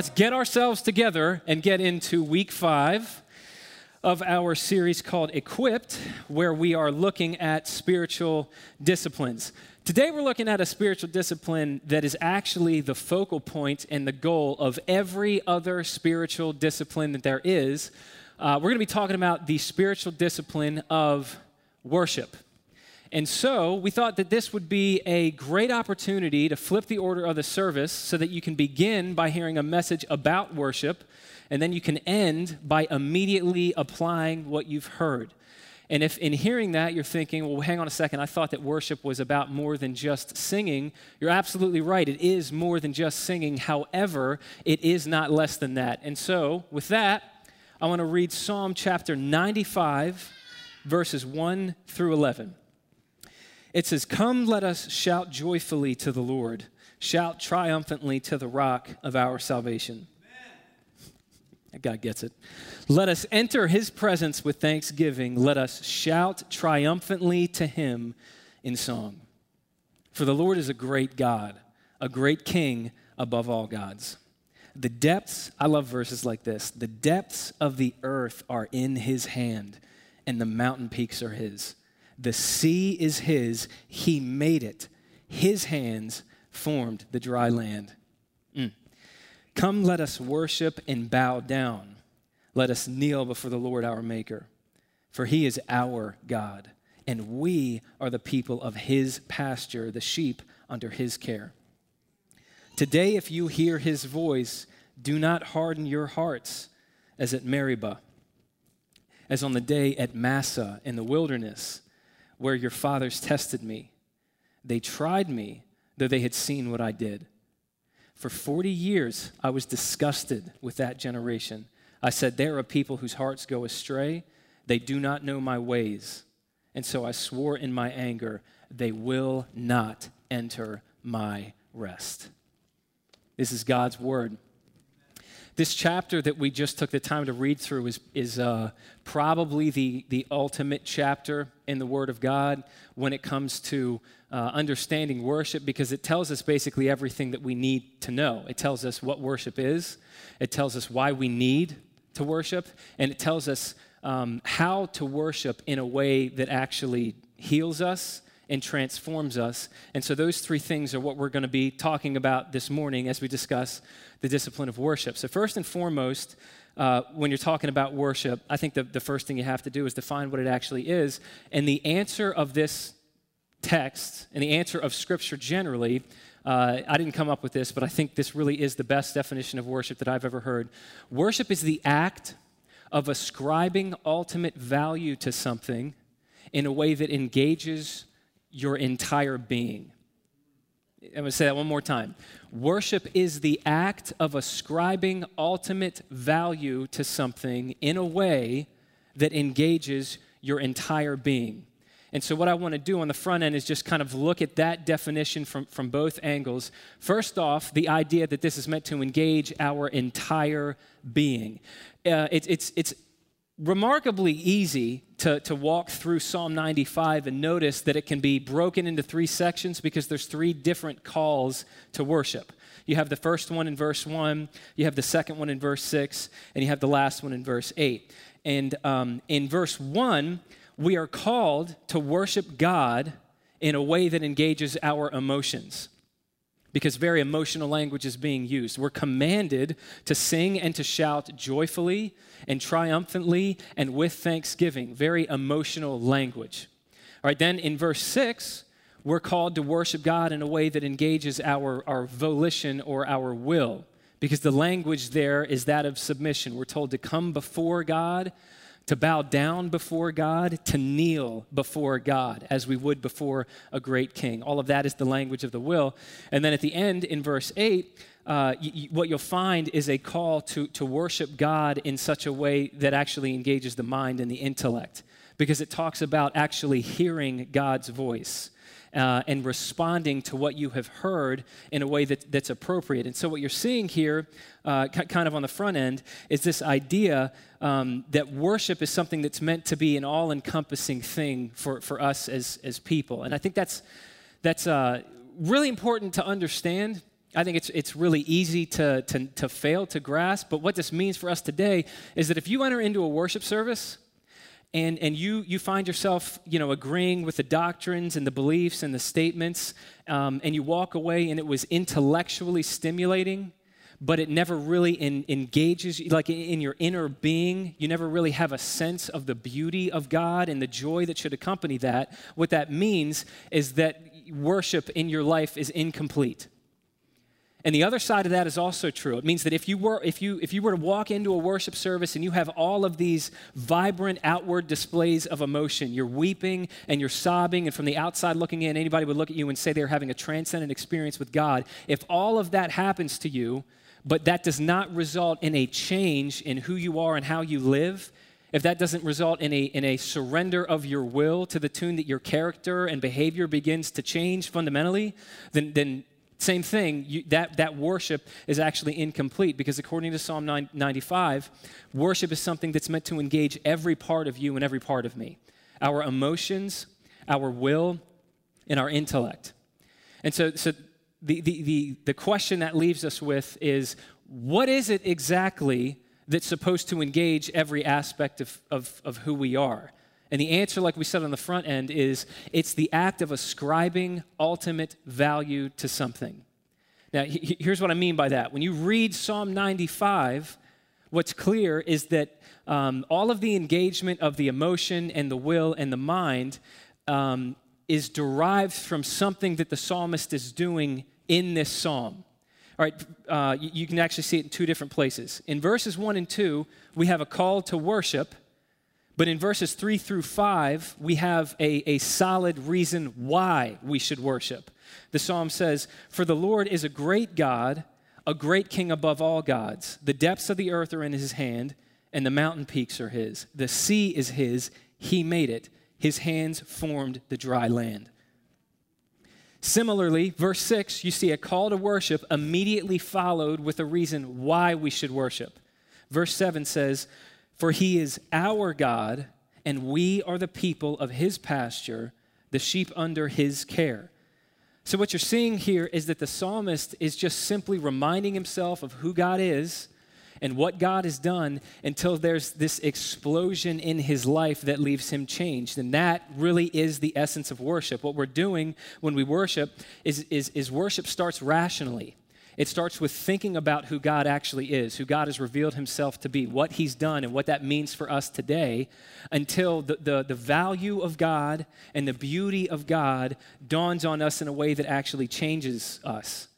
Let's get ourselves together and get into week five of our series called Equipped, where we are looking at spiritual disciplines. Today, we're looking at a spiritual discipline that is actually the focal point and the goal of every other spiritual discipline that there is. Uh, we're going to be talking about the spiritual discipline of worship. And so we thought that this would be a great opportunity to flip the order of the service so that you can begin by hearing a message about worship, and then you can end by immediately applying what you've heard. And if in hearing that you're thinking, well, hang on a second, I thought that worship was about more than just singing, you're absolutely right. It is more than just singing. However, it is not less than that. And so, with that, I want to read Psalm chapter 95, verses 1 through 11. It says, Come, let us shout joyfully to the Lord, shout triumphantly to the rock of our salvation. God gets it. Let us enter his presence with thanksgiving. Let us shout triumphantly to him in song. For the Lord is a great God, a great king above all gods. The depths, I love verses like this the depths of the earth are in his hand, and the mountain peaks are his. The sea is his, he made it. His hands formed the dry land. Mm. Come, let us worship and bow down. Let us kneel before the Lord our Maker. For he is our God, and we are the people of his pasture, the sheep under his care. Today, if you hear his voice, do not harden your hearts as at Meribah, as on the day at Massah in the wilderness where your fathers tested me. They tried me, though they had seen what I did. For 40 years, I was disgusted with that generation. I said, There are people whose hearts go astray. They do not know my ways. And so I swore in my anger, They will not enter my rest. This is God's word. This chapter that we just took the time to read through is, is uh, probably the, the ultimate chapter in the Word of God when it comes to uh, understanding worship because it tells us basically everything that we need to know. It tells us what worship is, it tells us why we need to worship, and it tells us um, how to worship in a way that actually heals us and transforms us. And so, those three things are what we're going to be talking about this morning as we discuss the discipline of worship. So, first and foremost, uh, when you're talking about worship, I think the, the first thing you have to do is define what it actually is. And the answer of this text and the answer of Scripture generally, uh, I didn't come up with this, but I think this really is the best definition of worship that I've ever heard. Worship is the act of ascribing ultimate value to something in a way that engages your entire being. I'm going to say that one more time. Worship is the act of ascribing ultimate value to something in a way that engages your entire being. And so, what I want to do on the front end is just kind of look at that definition from, from both angles. First off, the idea that this is meant to engage our entire being. Uh, it, it's, it's remarkably easy to, to walk through Psalm 95 and notice that it can be broken into three sections because there's three different calls to worship. You have the first one in verse 1, you have the second one in verse 6, and you have the last one in verse 8. And um, in verse 1, we are called to worship God in a way that engages our emotions because very emotional language is being used. We're commanded to sing and to shout joyfully and triumphantly and with thanksgiving. Very emotional language. All right, then in verse 6, we're called to worship God in a way that engages our, our volition or our will because the language there is that of submission. We're told to come before God to bow down before God, to kneel before God, as we would before a great king. All of that is the language of the will. And then at the end, in verse 8, uh, y- what you'll find is a call to, to worship God in such a way that actually engages the mind and the intellect, because it talks about actually hearing God's voice uh, and responding to what you have heard in a way that, that's appropriate. And so, what you're seeing here, uh, kind of on the front end, is this idea um, that worship is something that's meant to be an all encompassing thing for, for us as, as people. And I think that's, that's uh, really important to understand I think it's, it's really easy to, to, to fail to grasp. But what this means for us today is that if you enter into a worship service and, and you, you find yourself you know, agreeing with the doctrines and the beliefs and the statements, um, and you walk away and it was intellectually stimulating, but it never really engages you, like in your inner being. You never really have a sense of the beauty of God and the joy that should accompany that. What that means is that worship in your life is incomplete. And the other side of that is also true. It means that if you were if you if you were to walk into a worship service and you have all of these vibrant outward displays of emotion, you're weeping and you're sobbing and from the outside looking in anybody would look at you and say they're having a transcendent experience with God. If all of that happens to you, but that does not result in a change in who you are and how you live, if that doesn't result in a, in a surrender of your will to the tune that your character and behavior begins to change fundamentally, then, then same thing, you, that, that worship is actually incomplete because according to Psalm 95, worship is something that's meant to engage every part of you and every part of me our emotions, our will, and our intellect. And so, so the, the, the, the question that leaves us with is what is it exactly that's supposed to engage every aspect of, of, of who we are? And the answer, like we said on the front end, is it's the act of ascribing ultimate value to something. Now, he, here's what I mean by that. When you read Psalm 95, what's clear is that um, all of the engagement of the emotion and the will and the mind um, is derived from something that the psalmist is doing in this psalm. All right, uh, you, you, can actually see it in two different places. In verses 1 and 2, we have a call to worship, but in verses 3 through 5, we have a, a solid reason why we should worship. The psalm says, For the Lord is a great God, a great king above all gods. The depths of the earth are in his hand, and the mountain peaks are his. The sea is his, he made it. His hands formed the dry land. Similarly, verse 6, you see a call to worship immediately followed with a reason why we should worship. Verse 7 says, For he is our God, and we are the people of his pasture, the sheep under his care. So, what you're seeing here is that the psalmist is just simply reminding himself of who God is and what God has done until there's this explosion in his life that leaves him changed. And that really is the essence of worship. What we're doing when we worship is, is, is worship starts rationally. It starts with thinking about who God actually is, who God has revealed himself to be, what he's done, and what that means for us today, until the, the, the, value of God and the beauty of God dawns on us in a way that actually changes us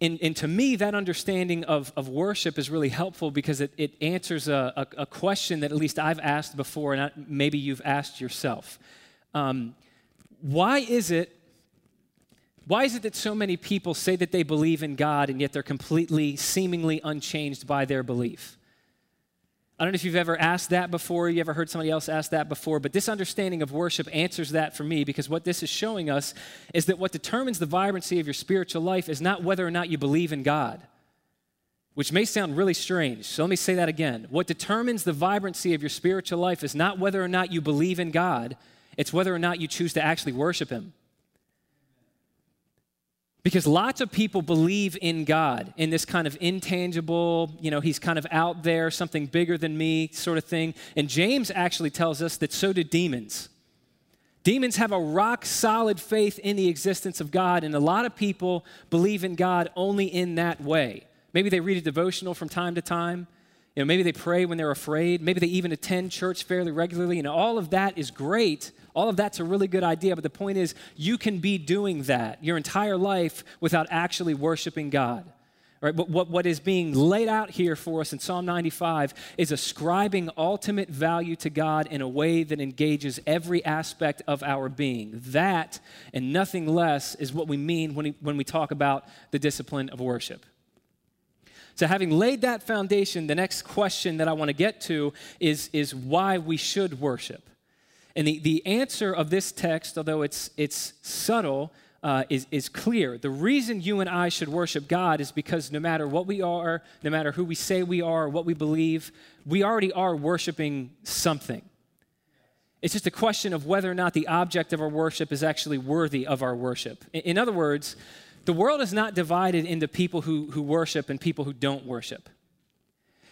and, and to me, that understanding of, of worship is really helpful because it, it answers a, a, a question that at least I've asked before, and I, maybe you've asked yourself. Um, why is it why is it that so many people say that they believe in God and yet they're completely, seemingly unchanged by their belief? I don't know if you've ever asked that before, you ever heard somebody else ask that before, but this understanding of worship answers that for me because what this is showing us is that what determines the vibrancy of your spiritual life is not whether or not you believe in God, which may sound really strange. So let me say that again. What determines the vibrancy of your spiritual life is not whether or not you believe in God, it's whether or not you choose to actually worship Him. Because lots of people believe in God, in this kind of intangible, you know, he's kind of out there, something bigger than me sort of thing. And James actually tells us that so do demons. Demons have a rock solid faith in the existence of God, and a lot of people believe in God only in that way. Maybe they read a devotional from time to time. You know, maybe they pray when they're afraid. Maybe they even attend church fairly regularly. And all of that is great all of that's a really good idea, but the point is, you can be doing that your entire life without actually worshiping God. Right, but what, what is being laid out here for us in Psalm 95 is ascribing ultimate value to God in a way that engages every aspect of our being. That and nothing less is what we mean when we, when we talk about the discipline of worship. So, having laid that foundation, the next question that I want to get to is, is why we should worship. And the, the answer of this text, although it's, it's subtle, uh, is, is clear. The reason you and I should worship God is because no matter what we are, no matter who we say we are, what we believe, we already are worshiping something. It's just a question of whether or not the object of our worship is actually worthy of our worship. In, in other words, The world is not divided into people who, who worship and people who don't worship.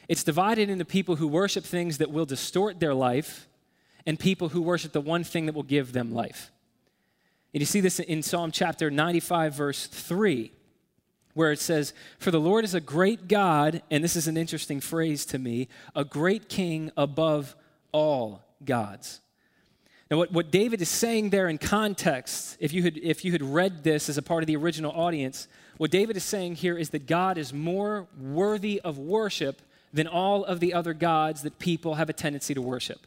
It's divided into people who worship things that will distort their life and people who worship the one thing that will give them life. And you see this in Psalm chapter 95, verse 3, where it says, For the Lord is a great God, and this is an interesting phrase to me, a great king above all gods. Now, what, what David is saying there in context, if you, had, if you had read this as a part of the original audience, what David is saying here is that God is more worthy of worship than all of the other gods that people have a tendency to worship.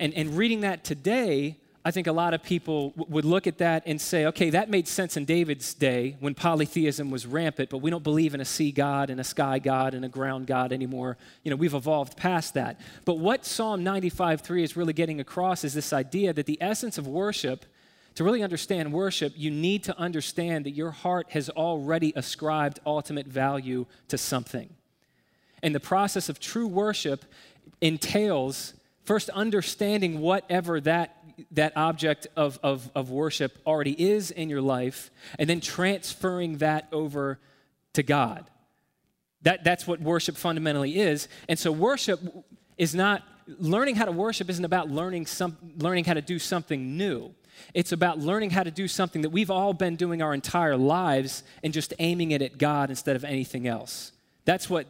And, and reading that today, I think a lot of people w- would look at that and say, okay, that made sense in David's day when polytheism was rampant, but we don't believe in a sea god and a sky god and a ground god anymore. You know, we've evolved past that. But what Psalm 95:3 is really getting across is this idea that the essence of worship, to really understand worship, you need to understand that your heart has already ascribed ultimate value to something. And the process of true worship entails first understanding whatever that that object of, of, of worship already is in your life and then transferring that over to God. That, that's what worship fundamentally is. And so, worship is not, learning how to worship isn't about learning, some, learning how to do something new. It's about learning how to do something that we've all been doing our entire lives and just aiming it at God instead of anything else. That's what,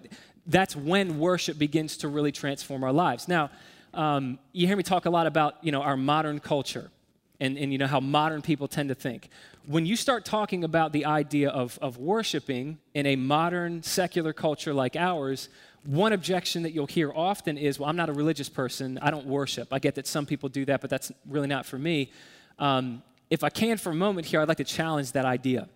that's when worship begins to really transform our lives. Now, um, you hear me talk a lot about you know our modern culture and, and you know how modern people tend to think. When you start talking about the idea of, of worshiping in a modern secular culture like ours one objection that you'll hear often is well i'm not a religious person. I don't worship. I get that some people do that but that's really not for me. Um, if i can for a moment here i'd like to challenge that idea.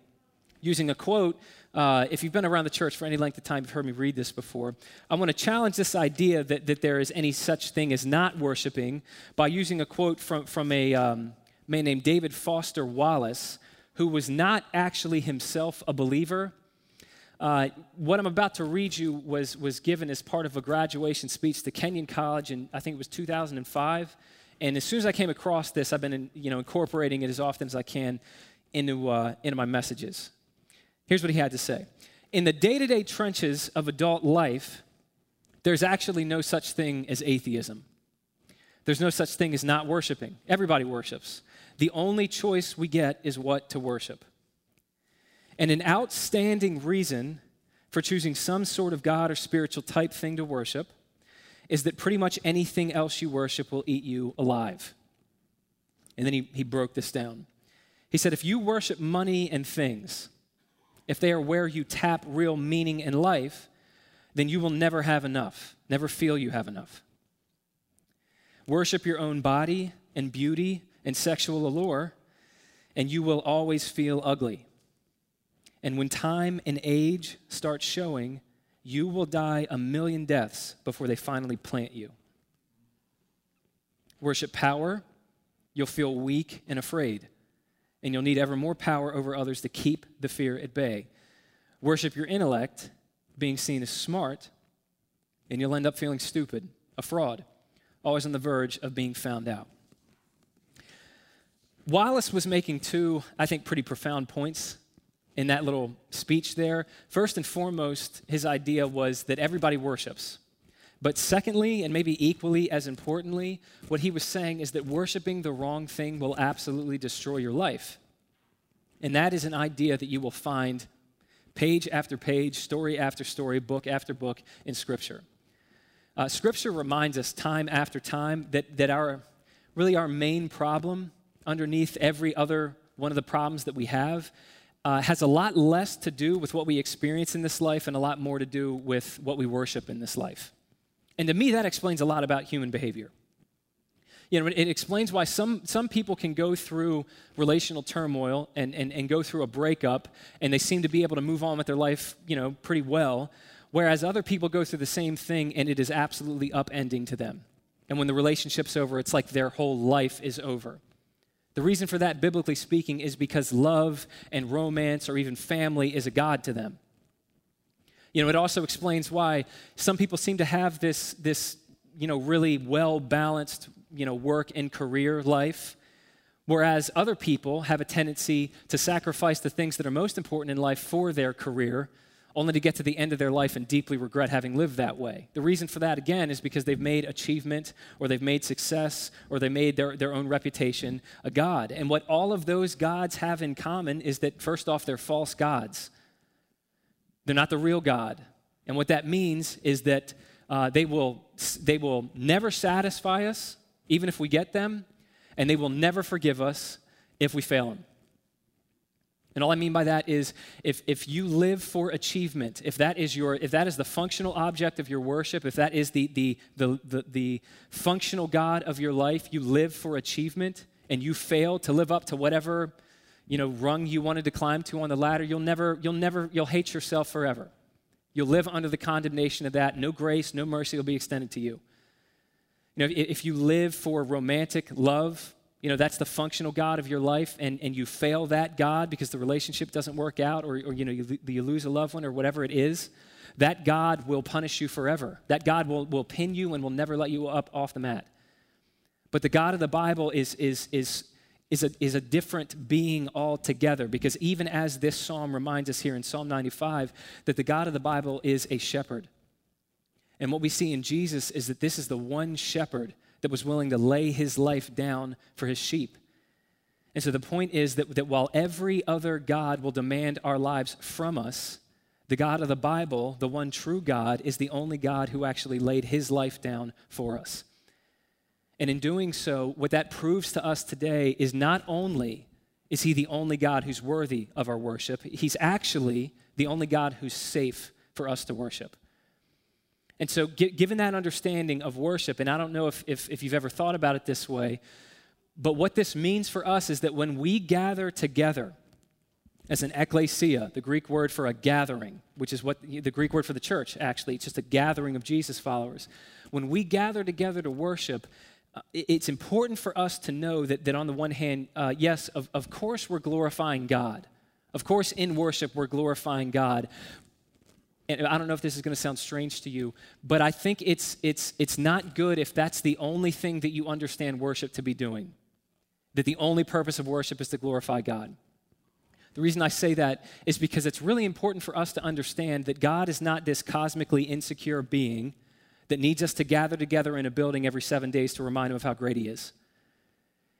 Using a quote uh, if you've been around the church for any length of time, you've heard me read this before. I want to challenge this idea that, that there is any such thing as not worshiping by using a quote from, from a um, man named David Foster Wallace, who was not actually himself a believer. Uh, what I'm about to read you was, was given as part of a graduation speech to Kenyon College in, I think it was 2005. And as soon as I came across this, I've been in, you know, incorporating it as often as I can into, uh, into my messages. Here's what he had to say In the day to day trenches of adult life, there's actually no such thing as atheism. There's no such thing as not worshiping. Everybody worships. The only choice we get is what to worship. And an outstanding reason for choosing some sort of God or spiritual type thing to worship is that pretty much anything else you worship will eat you alive. And then he, he broke this down. He said, if you worship money and things, if they are where you tap real meaning in life, then you will never have enough, never feel you have enough. Worship your own body and beauty and sexual allure, and you will always feel ugly. And when time and age start showing, you will die a million deaths before they finally plant you. Worship power, you'll feel weak and afraid and you'll need ever more power over others to keep the fear at bay. Worship your intellect, being seen as smart, and you'll end up feeling stupid, a fraud, always on the verge of being found out. Wallace was making two, I think, pretty profound points in that little speech there. First and foremost, his idea was that everybody worships. But secondly, and maybe equally as importantly, what he was saying is that worshiping the wrong thing will absolutely destroy your life. And that is an idea that you will find page after page, story after story, book after book in Scripture. Uh, scripture reminds us time after time that, that our really our main problem underneath every other one of the problems that we have uh, has a lot less to do with what we experience in this life and a lot more to do with what we worship in this life. And to me, that explains a lot about human behavior. You know, it explains why some, some people can go through relational turmoil and, and, and go through a breakup and they seem to be able to move on with their life, you know, pretty well, whereas other people go through the same thing and it is absolutely upending to them. And when the relationship's over, it's like their whole life is over. The reason for that, biblically speaking, is because love and romance or even family is a God to them. You know, it also explains why some people seem to have this, this you know, really well balanced, you know, work and career life, Whereas other people have a tendency to sacrifice the things that are most important in life for their career, only to get to the end of their life and deeply regret having lived that way. The reason for that, again, is because they've made achievement or they've made success or they made their, their own reputation a God. And what all of those gods have in common is that, first off, they're false gods. They're not the real God. And what that means is that uh, they, will, they will never satisfy us, even if we get them, and they will never forgive us if we fail them. And all I mean by that is if, if you live for achievement, if that is your if that is the functional object of your worship, if that is the the the the, the functional God of your life, you live for achievement and you fail to live up to whatever you know rung you wanted to climb to on the ladder, you'll never you'll never you'll hate yourself forever. You'll live under the condemnation of that. No grace, no mercy will be extended to you. You know, if you live for romantic love, you know, that's the functional God of your life, and, and you fail that God because the relationship doesn't work out, or, or you know, you, you lose a loved one, or whatever it is, that God will punish you forever. That God will, will pin you and will never let you up off the mat. But the God of the Bible is, is, is, is, a, is a different being altogether because even as this psalm reminds us here in Psalm 95, that the God of the Bible is a shepherd. And what we see in Jesus is that this is the one shepherd that was willing to lay his life down for his sheep. And so the point is that, that while every other God will demand our lives from us, the God of the Bible, the one true God, is the only God who actually laid his life down for us. And in doing so, what that proves to us today is not only is he the only God who's worthy of our worship, he's actually the only God who's safe for us to worship. And so, given that understanding of worship, and I don't know if, if, if, you've ever thought about it this way, but what this means for us is that when we gather together as an ecclesia, the Greek word for a gathering, which is what the Greek word for the church, actually, it's just a gathering of Jesus followers. When we gather together to worship, it's important for us to know that, that on the one hand, uh, yes, of, of course, we're glorifying God. Of course, in worship, we're glorifying God and I don't know if this is going to sound strange to you, but I think it's, it's, it's not good if that's the only thing that you understand worship to be doing. That the only purpose of worship is to glorify God. The reason I say that is because it's really important for us to understand that God is not this cosmically insecure being that needs us to gather together in a building every seven days to remind him of how great he is.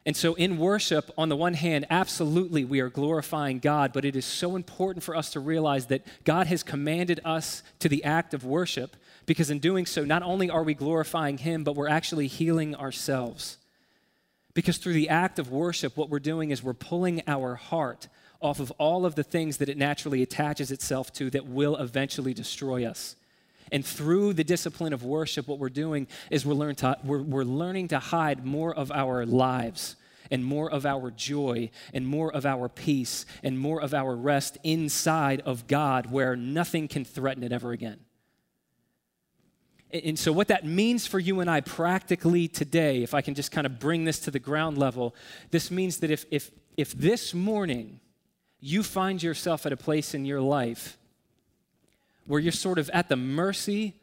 And so, in worship, on the one hand, absolutely we are glorifying God, but it is so important for us to realize that God has commanded us to the act of worship because, in doing so, not only are we glorifying Him, but we're actually healing ourselves. Because through the act of worship, what we're doing is we're pulling our heart off of all of the things that it naturally attaches itself to that will eventually destroy us. And through the discipline of worship, what we're doing is we're, learn to, we're, we're learning to hide more of our lives and more of our joy and more of our peace and more of our rest inside of God where nothing can threaten it ever again. And so, what that means for you and I practically today, if I can just kind of bring this to the ground level, this means that if, if, if this morning you find yourself at a place in your life where you're sort of at the mercy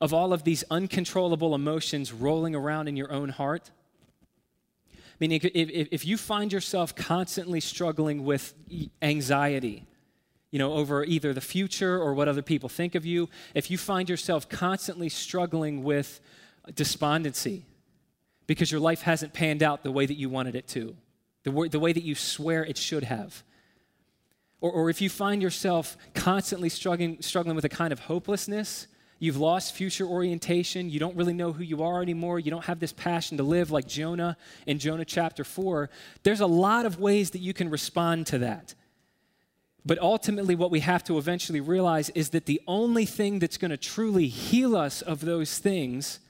of all of these uncontrollable emotions rolling around in your own heart. Meaning, if, if, if you find yourself constantly struggling with anxiety, you know, over either the future or what other people think of you, if you find yourself constantly struggling with despondency because your life hasn't panned out the way that you wanted it to, the, the way that you swear it should have, or, or if you find yourself constantly struggling, struggling with a kind of hopelessness, you've lost future orientation, you don't really know who you are anymore, you don't have this passion to live like Jonah in Jonah chapter 4, there's a lot of ways that you can respond to that. But ultimately, what we have to eventually realize is that the only thing that's going to truly heal us of those things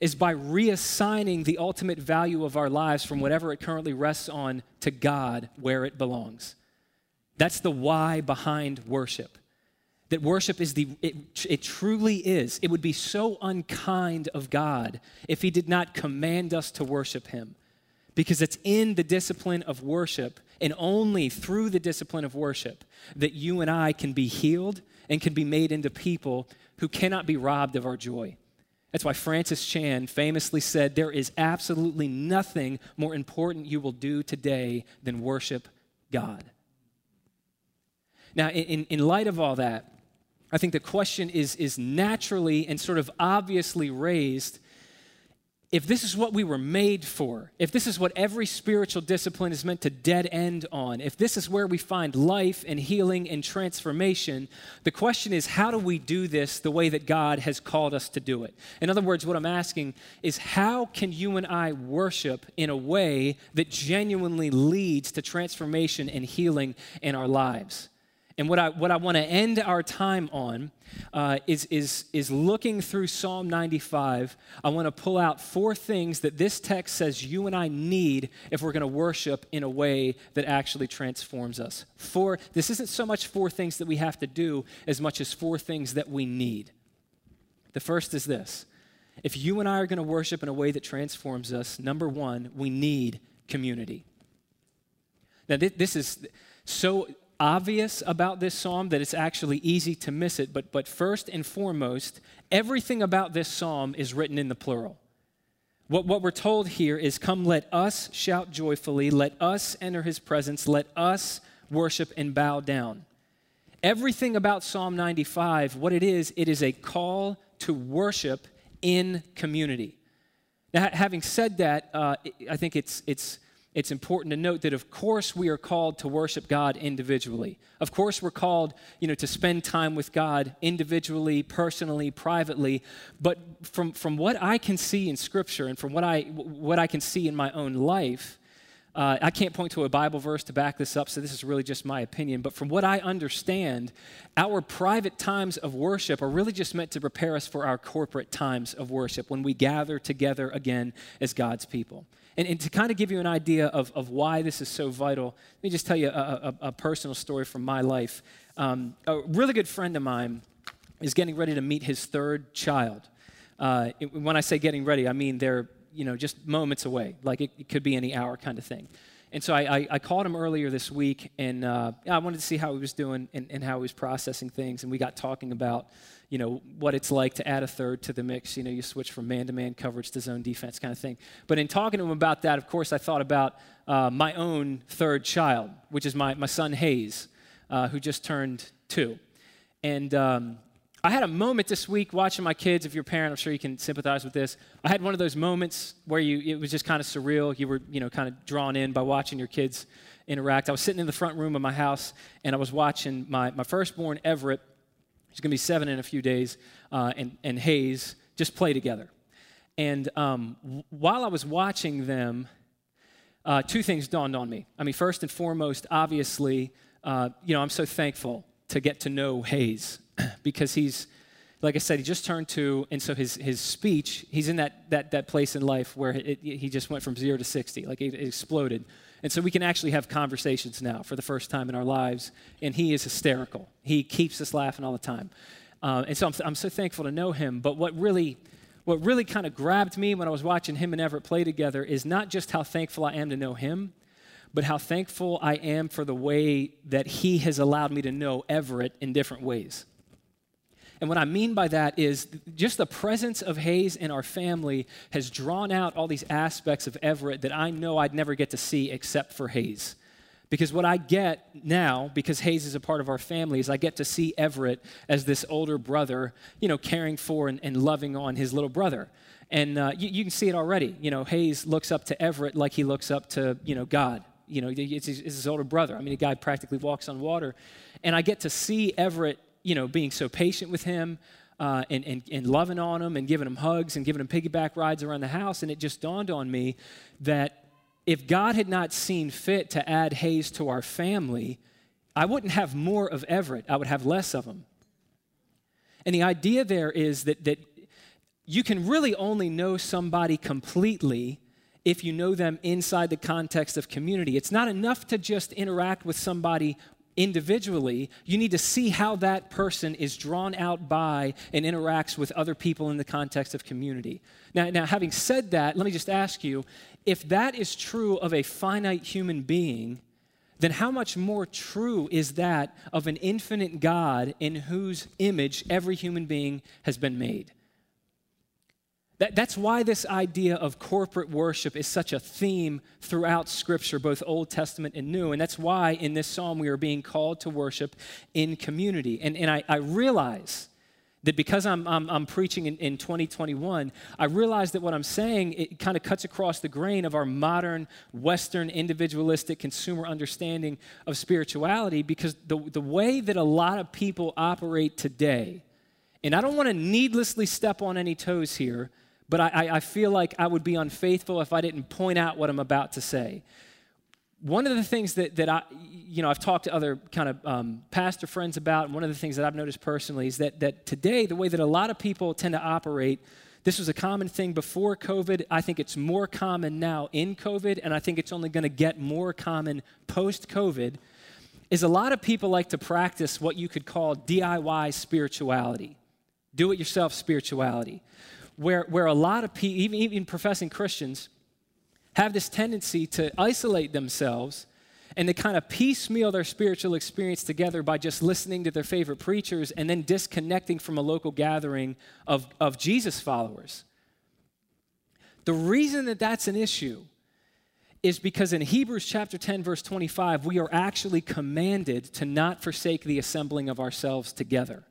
is by reassigning the ultimate value of our lives from whatever it currently rests on to God where it belongs. That's the why behind worship. That worship is the, it, it truly is. It would be so unkind of God if He did not command us to worship Him. Because it's in the discipline of worship and only through the discipline of worship that you and I can be healed and can be made into people who cannot be robbed of our joy. That's why Francis Chan famously said, There is absolutely nothing more important you will do today than worship God. Now, in, in light of all that, I think the question is, is naturally and sort of obviously raised if this is what we were made for, if this is what every spiritual discipline is meant to dead end on, if this is where we find life and healing and transformation, the question is how do we do this the way that God has called us to do it? In other words, what I'm asking is how can you and I worship in a way that genuinely leads to transformation and healing in our lives? And what I, what I want to end our time on uh, is, is, is looking through Psalm 95. I want to pull out four things that this text says you and I need if we're going to worship in a way that actually transforms us. Four, this isn't so much four things that we have to do as much as four things that we need. The first is this if you and I are going to worship in a way that transforms us, number one, we need community. Now, this is so obvious about this psalm that it's actually easy to miss it. But, but first and foremost, everything about this psalm is written in the plural. What, what we're told here is come, let us shout joyfully, let us enter his presence, let us worship and bow down. Everything about Psalm 95, what it is, it is a call to worship in community. Now, having said that, uh, I think it's, it's it's important to note that of course we are called to worship God individually. Of course we're called, you know, to spend time with God individually, personally, privately, but from from what I can see in scripture and from what I what I can see in my own life, uh, I can't point to a Bible verse to back this up, so this is really just my opinion. But from what I understand, our private times of worship are really just meant to prepare us for our corporate times of worship when we gather together again as God's people. And, and to kind of give you an idea of, of why this is so vital, let me just tell you a, a, a personal story from my life. Um, a really good friend of mine is getting ready to meet his third child. Uh, it, when I say getting ready, I mean they're you know just moments away, like it, it could be any hour kind of thing. And so I, I, I called him earlier this week, and uh, I wanted to see how he was doing and, and how he was processing things. And we got talking about you know, what it's like to add a third to the mix. You know, you switch from man to man coverage to zone defense kind of thing. But in talking to him about that, of course, I thought about uh, my own third child, which is my, my son Hayes, uh, who just turned two. And um, I had a moment this week watching my kids. If you're a parent, I'm sure you can sympathize with this. I had one of those moments where you, it was just kind of surreal. You were, you know, kind of drawn in by watching your kids interact. I was sitting in the front room of my house and I was watching my, my firstborn Everett He's going to be seven in a few days, uh, and, and Hayes just play together. And um, w- while I was watching them, uh, two things dawned on me. I mean, first and foremost, obviously, uh, you know, I'm so thankful to get to know Hayes because he's, like I said, he just turned two, and so his, his speech, he's in that, that, that place in life where it, he just went from zero to 60, like it, it exploded. And so we can actually have conversations now for the first time in our lives. And he is hysterical. He keeps us laughing all the time. Uh, and so I'm, I'm so thankful to know him. But what really, what really kind of grabbed me when I was watching him and Everett play together is not just how thankful I am to know him, but how thankful I am for the way that he has allowed me to know Everett in different ways. And what I mean by that is just the presence of Hayes in our family has drawn out all these aspects of Everett that I know I'd never get to see except for Hayes. Because what I get now, because Hayes is a part of our family, is I get to see Everett as this older brother, you know, caring for and, and loving on his little brother. And uh, you, you, can see it already. You know, Hayes looks up to Everett like he looks up to, you know, God. You know, it's it's his older brother. I mean, a guy practically walks on water. And I get to see Everett you know, being so patient with him uh, and, and, and loving on him and giving him hugs and giving him piggyback rides around the house. And it just dawned on me that if God had not seen fit to add Hayes to our family, I wouldn't have more of Everett, I would have less of him. And the idea there is that, that you can really only know somebody completely if you know them inside the context of community. It's not enough to just interact with somebody individually, you need to see how that person is drawn out by and interacts with other people in the context of community. Now, now, having said that, let me just ask you if that is true of a finite human being, then how much more true is that of an infinite God in whose image every human being has been made? That, that's why this idea of corporate worship is such a theme throughout Scripture, both Old Testament and New. And that's why in this psalm we are being called to worship in community. And, and I, I realize that because I'm, I'm, I'm preaching in, in 2021, I realize that what I'm saying, it kind of cuts across the grain of our modern, Western, individualistic, consumer understanding of spirituality because the, the way that a lot of people operate today, and I don't want to needlessly step on any toes here, but I, I feel like I would be unfaithful if I didn't point out what I'm about to say. One of the things that, that I, you know, I've talked to other kind of um, pastor friends about, and one of the things that I've noticed personally is that, that today, the way that a lot of people tend to operate, this was a common thing before COVID. I think it's more common now in COVID, and I think it's only going to get more common post COVID, is a lot of people like to practice what you could call DIY spirituality, do it yourself spirituality, where, where a lot of people, even, even professing Christians, have this tendency to isolate themselves and to kind of piecemeal their spiritual experience together by just listening to their favorite preachers and then disconnecting from a local gathering of, of Jesus followers. The reason that that's an issue is because in Hebrews chapter 10, verse 25, we are actually commanded to not forsake the assembling of ourselves together.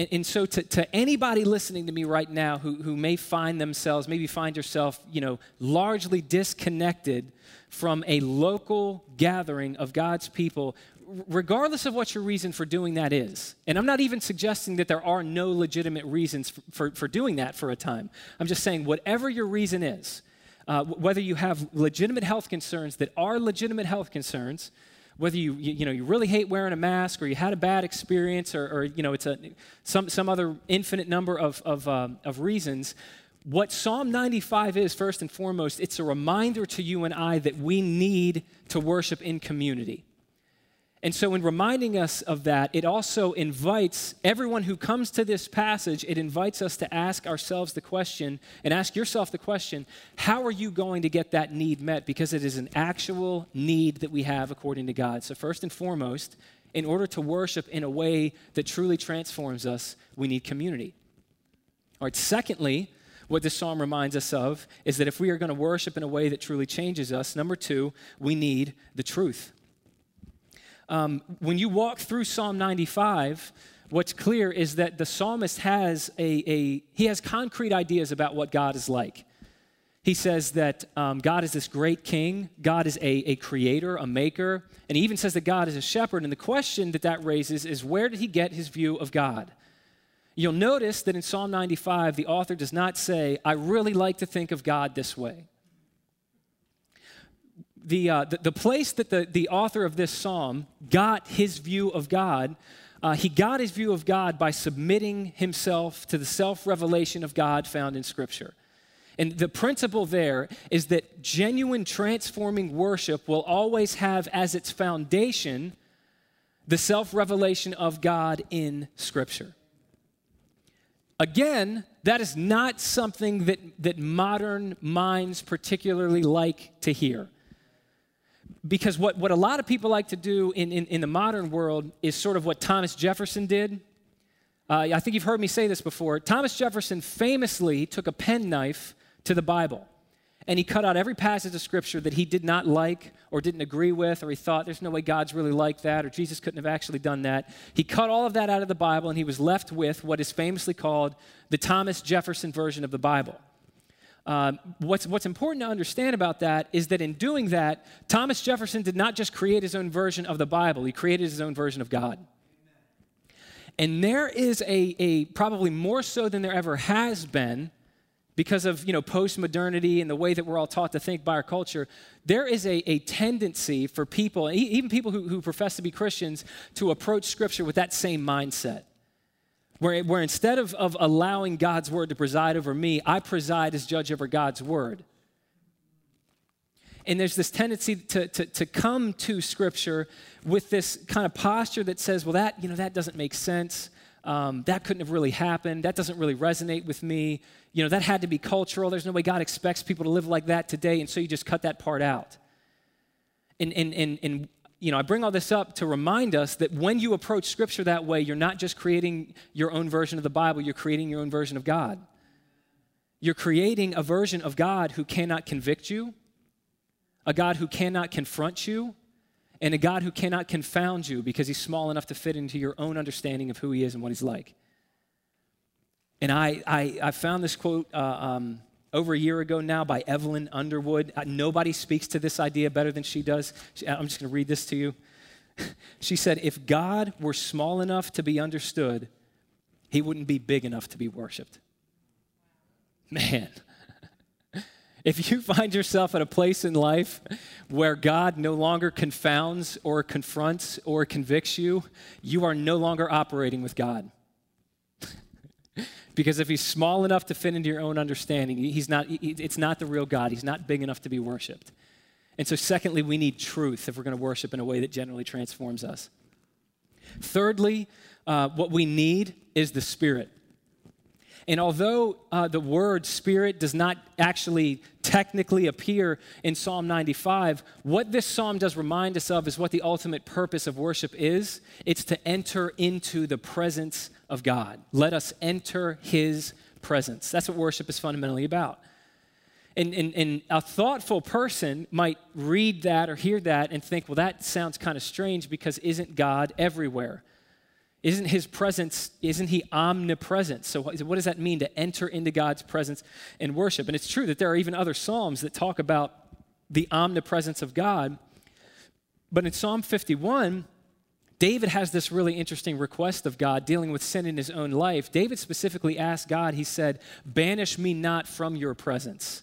And, and so, to, to, anybody listening to me right now who, who may find themselves, maybe find yourself, you know, largely disconnected from a local gathering of God's people, regardless of what your reason for doing that is, and I'm not even suggesting that there are no legitimate reasons for, for, for doing that for a time. I'm just saying, whatever your reason is, uh, whether you have legitimate health concerns that are legitimate health concerns, whether you, you, you, know, you really hate wearing a mask or you had a bad experience or, or you know, it's a, some, some other infinite number of, of, uh, of reasons, what Psalm 95 is, first and foremost, it's a reminder to you and I that we need to worship in community. And so, in reminding us of that, it also invites everyone who comes to this passage, it invites us to ask ourselves the question and ask yourself the question how are you going to get that need met? Because it is an actual need that we have according to God. So, first and foremost, in order to worship in a way that truly transforms us, we need community. All right, secondly, what this psalm reminds us of is that if we are going to worship in a way that truly changes us, number two, we need the truth um, when you walk through Psalm 95, what's clear is that the psalmist has a, a he has concrete ideas about what God is like. He says that um, God is this great king, God is a, a creator, a maker, and he even says that God is a shepherd. And the question that that raises is where did he get his view of God? You'll notice that in Psalm 95, the author does not say, I really like to think of God this way the, uh, the, the, place that the, the author of this psalm got his view of God, uh, he got his view of God by submitting himself to the self revelation of God found in Scripture. And the principle there is that genuine transforming worship will always have as its foundation the self revelation of God in Scripture. Again, that is not something that, that modern minds particularly like to hear because what, what a lot of people like to do in, in, in the modern world is sort of what Thomas Jefferson did. Uh, I think you've heard me say this before. Thomas Jefferson famously took a penknife to the Bible and he cut out every passage of scripture that he did not like or didn't agree with or he thought there's no way God's really like that or Jesus couldn't have actually done that. He cut all of that out of the Bible and he was left with what is famously called the Thomas Jefferson version of the Bible. Uh, what's, what's important to understand about that is that in doing that, Thomas Jefferson did not just create his own version of the Bible, he created his own version of God. And there is a, a probably more so than there ever has been, because of you know post-modernity and the way that we're all taught to think by our culture, there is a, a tendency for people, even people who, who profess to be Christians, to approach Scripture with that same mindset where, where instead of, of allowing God's word to preside over me, I preside as judge over God's word. And there's this tendency to, to, to come to Scripture with this kind of posture that says, well, that, you know, that doesn't make sense. Um, that couldn't have really happened. That doesn't really resonate with me. You know, that had to be cultural. There's no way God expects people to live like that today. And so you just cut that part out. And, and, and, and you know, I bring all this up to remind us that when you approach Scripture that way, you're not just creating your own version of the Bible, you're creating your own version of God. You're creating a version of God who cannot convict you, a God who cannot confront you, and a God who cannot confound you because he's small enough to fit into your own understanding of who he is and what he's like. And I, I, I found this quote uh, um, over a year ago now by Evelyn Underhill. Uh, nobody speaks to this idea better than she does. I'm just going to read this to you. she said, If God were small enough to be understood, he wouldn't be big enough to be worshiped. Man. If you find yourself at a place in life where God no longer confounds or confronts or convicts you, you are no longer operating with God. Because if he's small enough to fit into your own understanding, he's not, it's not the real God. He's not big enough to be worshiped. And so, secondly, we need truth if we're going to worship in a way that generally transforms us. Thirdly, uh, what we need is the Spirit. And although uh, the word spirit does not actually technically appear in Psalm 95, what this psalm does remind us of is what the ultimate purpose of worship is it's to enter into the presence of God. Let us enter his presence. That's what worship is fundamentally about. And, and, and, a thoughtful person might read that or hear that and think, well, that sounds kind of strange because isn't God everywhere? Isn't his presence, isn't he omnipresent? So, what does that mean to enter into God's presence and worship? And it's true that there are even other Psalms that talk about the omnipresence of God. But in Psalm 51, David has this really interesting request of God dealing with sin in his own life. David specifically asked God, he said, Banish me not from your presence,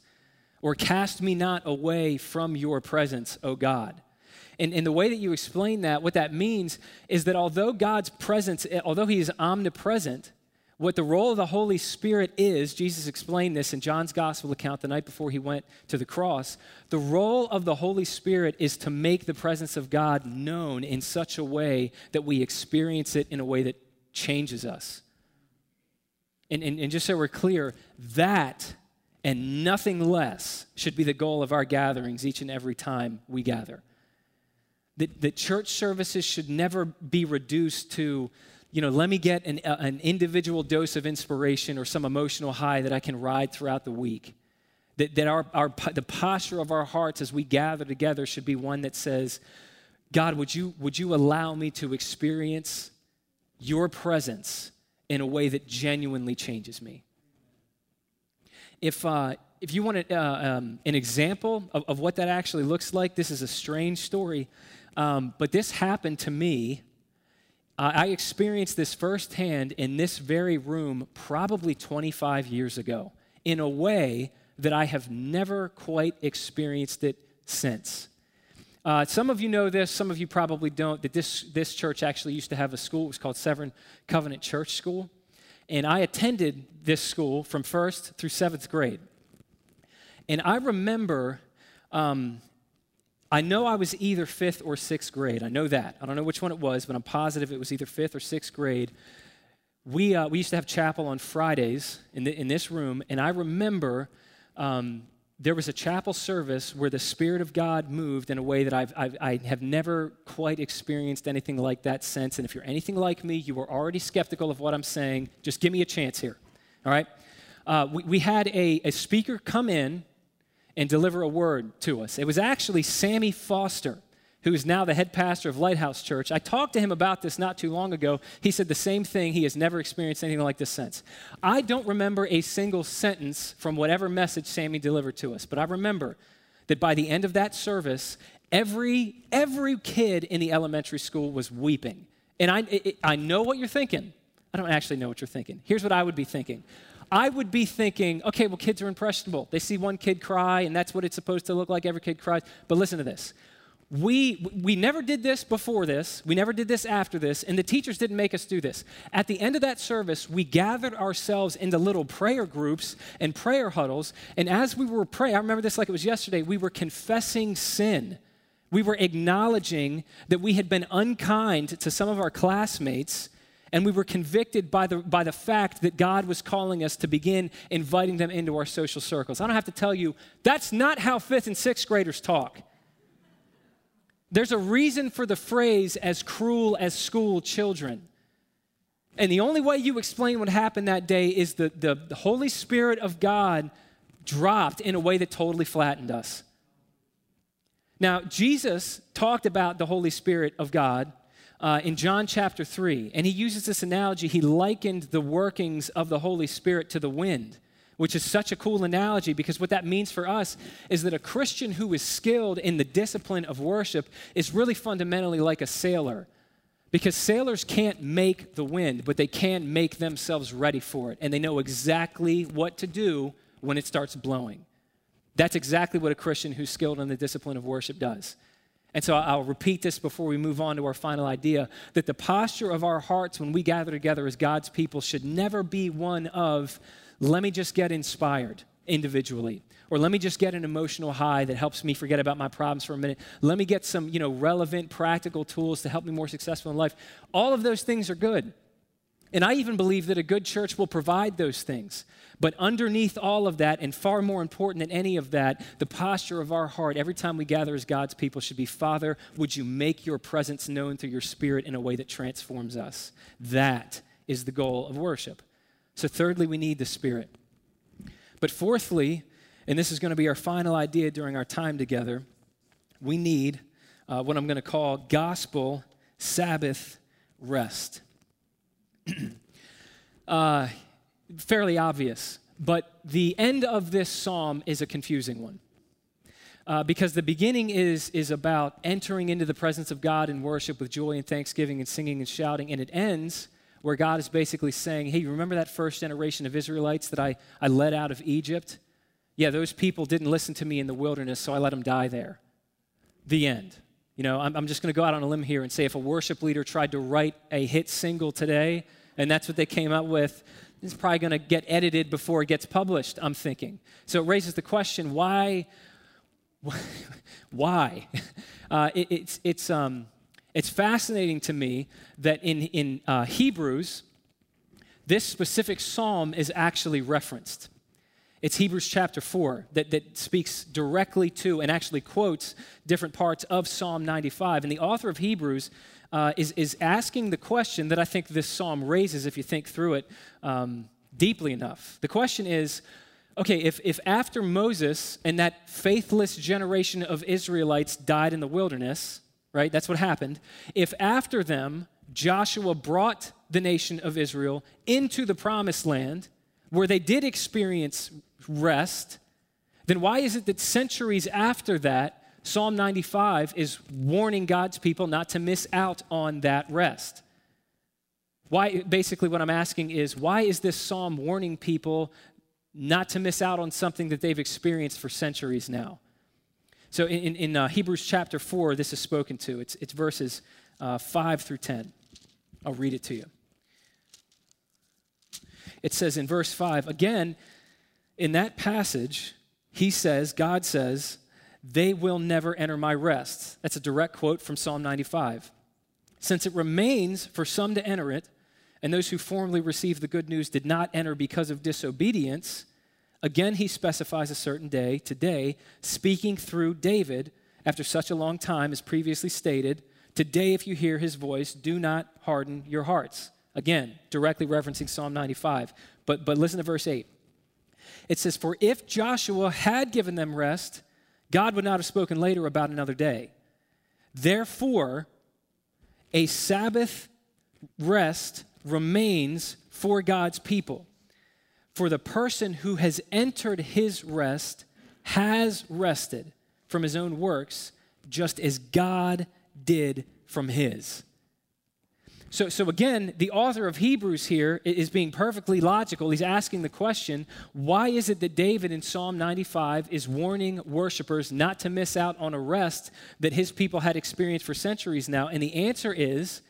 or cast me not away from your presence, O God. And, and the way that you explain that, what that means is that although God's presence, although He is omnipresent, what the role of the Holy Spirit is, Jesus explained this in John's gospel account the night before he went to the cross. The role of the Holy Spirit is to make the presence of God known in such a way that we experience it in a way that changes us. And, and, and just so we're clear, that and nothing less should be the goal of our gatherings each and every time we gather that, that church services should never be reduced to, you know, let me get an, uh, an individual dose of inspiration or some emotional high that I can ride throughout the week. That, that our, our, the posture of our hearts as we gather together should be one that says, God, would you, would you allow me to experience your presence in a way that genuinely changes me? If, uh, if you want a, uh, um, an example of, of what that actually looks like, this is a strange story. Um, but this happened to me. Uh, I experienced this firsthand in this very room probably 25 years ago in a way that I have never quite experienced it since. Uh, some of you know this, some of you probably don't, that this, this church actually used to have a school. It was called Severn Covenant Church School. And I attended this school from first through seventh grade. And I remember um, I know I was either fifth or sixth grade. I know that. I don't know which one it was, but I'm positive it was either fifth or sixth grade. We, uh, we used to have chapel on Fridays in, the, in this room, and I remember um, there was a chapel service where the Spirit of God moved in a way that I've, I've, I have never quite experienced anything like that since. And if you're anything like me, you were already skeptical of what I'm saying. Just give me a chance here, all right? Uh, we, we had a, a speaker come in and deliver a word to us. It was actually Sammy Foster, who is now the head pastor of Lighthouse Church. I talked to him about this not too long ago. He said the same thing. He has never experienced anything like this since. I don't remember a single sentence from whatever message Sammy delivered to us, but I remember that by the end of that service, every, every kid in the elementary school was weeping. And I, it, I know what you're thinking. I don't actually know what you're thinking. Here's what I would be thinking I would be thinking, okay, well, kids are impressionable. They see one kid cry, and that's what it's supposed to look like. Every kid cries. But listen to this. We, we never did this before this. We never did this after this. And the teachers didn't make us do this. At the end of that service, we gathered ourselves into little prayer groups and prayer huddles. And as we were praying, I remember this like it was yesterday, we were confessing sin. We were acknowledging that we had been unkind to some of our classmates and we were convicted by the, by the fact that God was calling us to begin inviting them into our social circles. I don't have to tell you, that's not how fifth and sixth graders talk. There's a reason for the phrase as cruel as school children. And the only way you explain what happened that day is the, the, the Holy Spirit of God dropped in a way that totally flattened us. Now, Jesus talked about the Holy Spirit of God uh, in John chapter 3, and he uses this analogy. He likened the workings of the Holy Spirit to the wind, which is such a cool analogy because what that means for us is that a Christian who is skilled in the discipline of worship is really fundamentally like a sailor. Because sailors can't make the wind, but they can make themselves ready for it. And they know exactly what to do when it starts blowing. That's exactly what a Christian who's skilled in the discipline of worship does. And so I'll repeat this before we move on to our final idea that the posture of our hearts when we gather together as God's people should never be one of, let me just get inspired individually or let me just get an emotional high that helps me forget about my problems for a minute. Let me get some you know relevant practical tools to help me more successful in life. All of those things are good and I even believe that a good church will provide those things. But underneath all of that, and far more important than any of that, the posture of our heart every time we gather as God's people should be Father, would you make your presence known through your Spirit in a way that transforms us? That is the goal of worship. So, thirdly, we need the Spirit. But fourthly, and this is going to be our final idea during our time together, we need uh, what I'm going to call gospel Sabbath rest. uh, fairly obvious, but the end of this psalm is a confusing one. Uh, because the beginning is, is about entering into the presence of God in worship with joy and thanksgiving and singing and shouting, and it ends where God is basically saying, Hey, remember that first generation of Israelites that I, I led out of Egypt? Yeah, those people didn't listen to me in the wilderness, so I let them die there. The end. You know, I'm, I'm just going to go out on a limb here and say if a worship leader tried to write a hit single today, and that's what they came up with. It's probably going to get edited before it gets published, I'm thinking. So it raises the question why? why? Uh, it, it's, it's, um, it's fascinating to me that in, in uh, Hebrews, this specific psalm is actually referenced. It's Hebrews chapter 4 that, that speaks directly to and actually quotes different parts of Psalm 95. And the author of Hebrews uh, is, is asking the question that I think this psalm raises if you think through it um, deeply enough. The question is okay, if, if after Moses and that faithless generation of Israelites died in the wilderness, right, that's what happened, if after them Joshua brought the nation of Israel into the promised land, where they did experience rest, then why is it that centuries after that, Psalm 95 is warning God's people not to miss out on that rest. Why, basically, what I'm asking is why is this psalm warning people not to miss out on something that they've experienced for centuries now? So in, in uh, Hebrews chapter 4, this is spoken to. It's, it's verses uh, 5 through 10. I'll read it to you. It says in verse 5, again, in that passage, he says, God says, they will never enter my rest. That's a direct quote from Psalm 95. Since it remains for some to enter it, and those who formerly received the good news did not enter because of disobedience, again he specifies a certain day, today, speaking through David after such a long time as previously stated. Today, if you hear his voice, do not harden your hearts. Again, directly referencing Psalm 95. But, but listen to verse 8. It says, For if Joshua had given them rest, God would not have spoken later about another day. Therefore, a Sabbath rest remains for God's people. For the person who has entered his rest has rested from his own works, just as God did from his. So, so again, the author of Hebrews here is being perfectly logical. He's asking the question why is it that David in Psalm 95 is warning worshipers not to miss out on a rest that his people had experienced for centuries now? And the answer is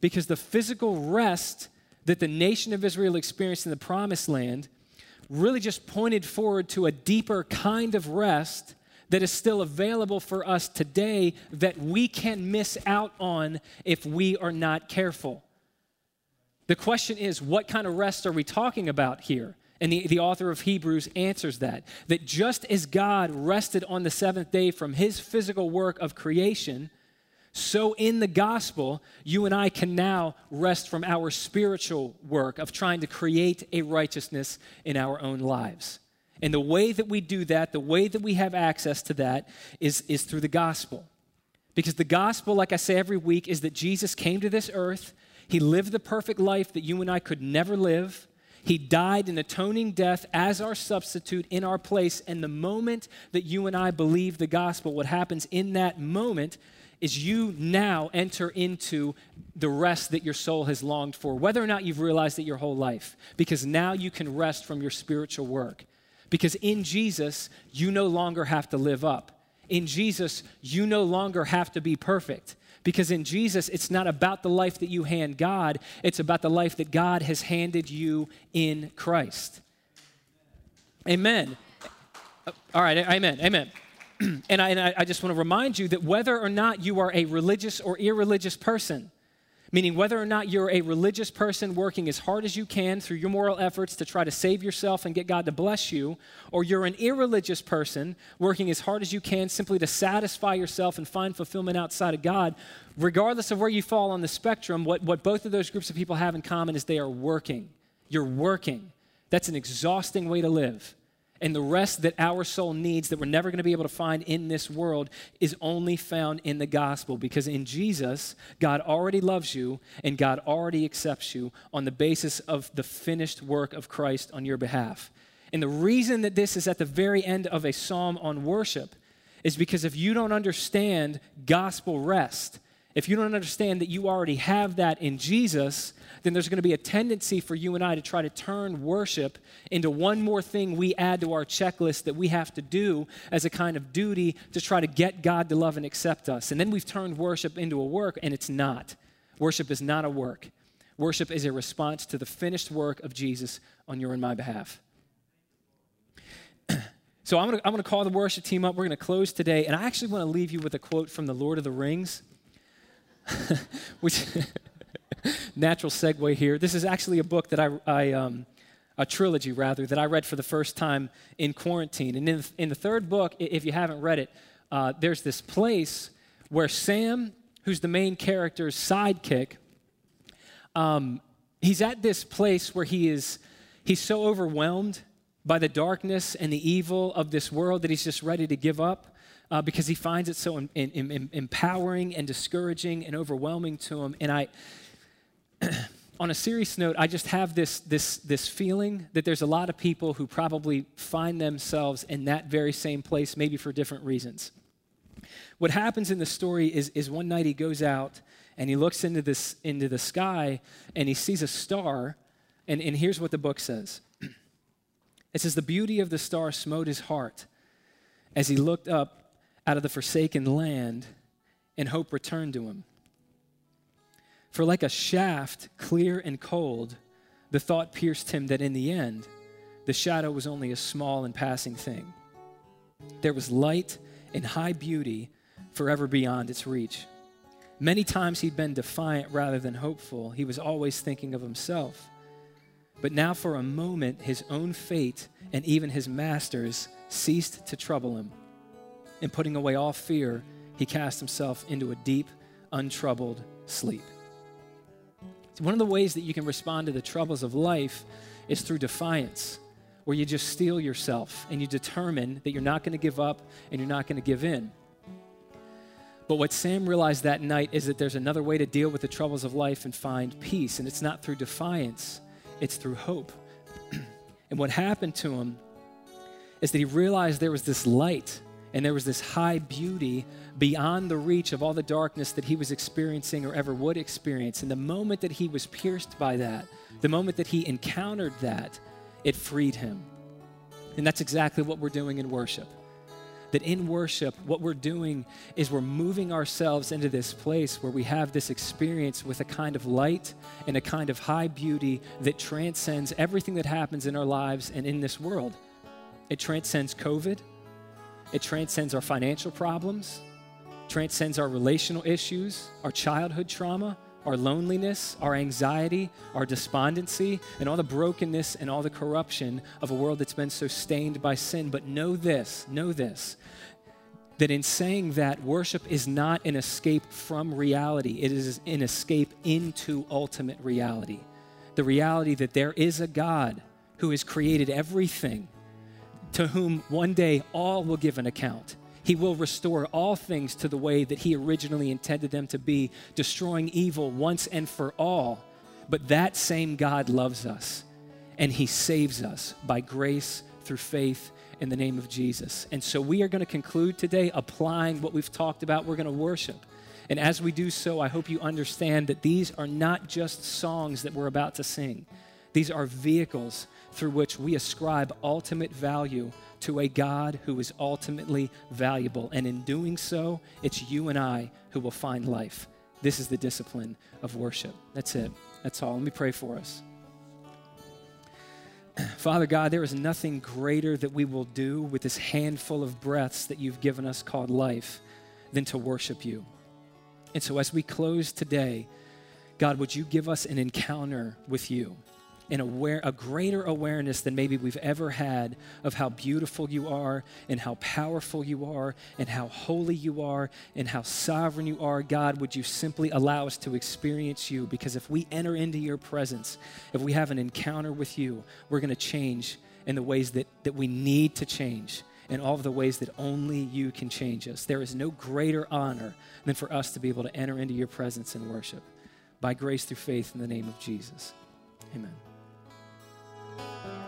because the physical rest that the nation of Israel experienced in the promised land really just pointed forward to a deeper kind of rest that is still available for us today that we can miss out on if we are not careful. The question is, what kind of rest are we talking about here? And the, the author of Hebrews answers that. That just as God rested on the seventh day from his physical work of creation, So, in the gospel, you and I can now rest from our spiritual work of trying to create a righteousness in our own lives. And the way that we do that, the way that we have access to that, is, is through the gospel. Because the gospel, like I say every week, is that Jesus came to this earth, he lived the perfect life that you and I could never live. He died an atoning death as our substitute in our place. And the moment that you and I believe the gospel, what happens in that moment is you now enter into the rest that your soul has longed for, whether or not you've realized it your whole life, because now you can rest from your spiritual work. Because in Jesus, you no longer have to live up. In Jesus, you no longer have to be perfect. Because in Jesus, it's not about the life that you hand God, it's about the life that God has handed you in Christ. Amen. Uh, all right, amen, amen. and, I, and I just want to remind you that whether or not you are a religious or irreligious person, meaning whether or not you're a religious person working as hard as you can through your moral efforts to try to save yourself and get God to bless you, or you're an irreligious person working as hard as you can simply to satisfy yourself and find fulfillment outside of God, regardless of where you fall on the spectrum, what, what both of those groups of people have in common is they are working. You're working. That's an exhausting way to live. And the rest that our soul needs that we're never going to be able to find in this world is only found in the gospel because in Jesus, God already loves you and God already accepts you on the basis of the finished work of Christ on your behalf. And the reason that this is at the very end of a psalm on worship is because if you don't understand gospel rest, if you don't understand that you already have that in Jesus, then there's going to be a tendency for you and I to try to turn worship into one more thing we add to our checklist that we have to do as a kind of duty to try to get God to love and accept us. And then we've turned worship into a work, and it's not. Worship is not a work. Worship is a response to the finished work of Jesus on your and my behalf. so I'm going to call the worship team up. We're going to close today, and I actually want to leave you with a quote from the Lord of the Rings. which natural segue here. This is actually a book that I, I um, a trilogy rather, that I read for the first time in quarantine. And in, the, in the third book, if you haven't read it, uh, there's this place where Sam, who's the main character's sidekick, um, he's at this place where he is he's so overwhelmed by the darkness and the evil of this world that he's just ready to give up uh, because he finds it so in, in, in, empowering and discouraging and overwhelming to him. And I, on a serious note, I just have this, this, this feeling that there's a lot of people who probably find themselves in that very same place, maybe for different reasons. What happens in the story is, is one night he goes out and he looks into, this, into the sky and he sees a star. And, and here's what the book says it says, The beauty of the star smote his heart as he looked up out of the forsaken land, and hope returned to him. For like a shaft, clear and cold, the thought pierced him that in the end, the shadow was only a small and passing thing. There was light and high beauty forever beyond its reach. Many times he'd been defiant rather than hopeful. He was always thinking of himself. But now, for a moment, his own fate and even his master's ceased to trouble him and putting away all fear, he cast himself into a deep, untroubled sleep. One of the ways that you can respond to the troubles of life is through defiance, where you just steel yourself and you determine that you're not going to give up and you're not going to give in. But what Sam realized that night is that there's another way to deal with the troubles of life and find peace, and it's not through defiance, it's through hope. and what happened to him is that he realized there was this light and there was this high beauty beyond the reach of all the darkness that he was experiencing or ever would experience. And the moment that he was pierced by that, the moment that he encountered that, it freed him. And that's exactly what we're doing in worship. That in worship, what we're doing is we're moving ourselves into this place where we have this experience with a kind of light and a kind of high beauty that transcends everything that happens in our lives and in this world. It transcends COVID, it transcends our financial problems, transcends our relational issues, our childhood trauma, our loneliness, our anxiety, our despondency, and all the brokenness and all the corruption of a world that's been so stained by sin. But know this, know this. that in saying that worship is not an escape from reality, it is an escape into ultimate reality. The reality that there is a God who has created everything, to whom one day all will give an account. He will restore all things to the way that He originally intended them to be, destroying evil once and for all. But that same God loves us, and He saves us by grace through faith in the name of Jesus. And so we are going to conclude today applying what we've talked about. We're going to worship. And as we do so, I hope you understand that these are not just songs that we're about to sing, these are vehicles through which we ascribe ultimate value to a God who is ultimately valuable. And in doing so, it's you and I who will find life. This is the discipline of worship. That's it. That's all. Let me pray for us. Father God, there is nothing greater that we will do with this handful of breaths that you've given us called life than to worship you. And so, as we close today, God, would you give us an encounter with you? An aware, a greater awareness than maybe we've ever had of how beautiful you are and how powerful you are and how holy you are and how sovereign you are. God, would you simply allow us to experience you? Because if we enter into your presence, if we have an encounter with you, we're going to change in the ways that, that we need to change in all of the ways that only you can change us. There is no greater honor than for us to be able to enter into your presence and worship by grace through faith in the name of Jesus. Amen. Bye.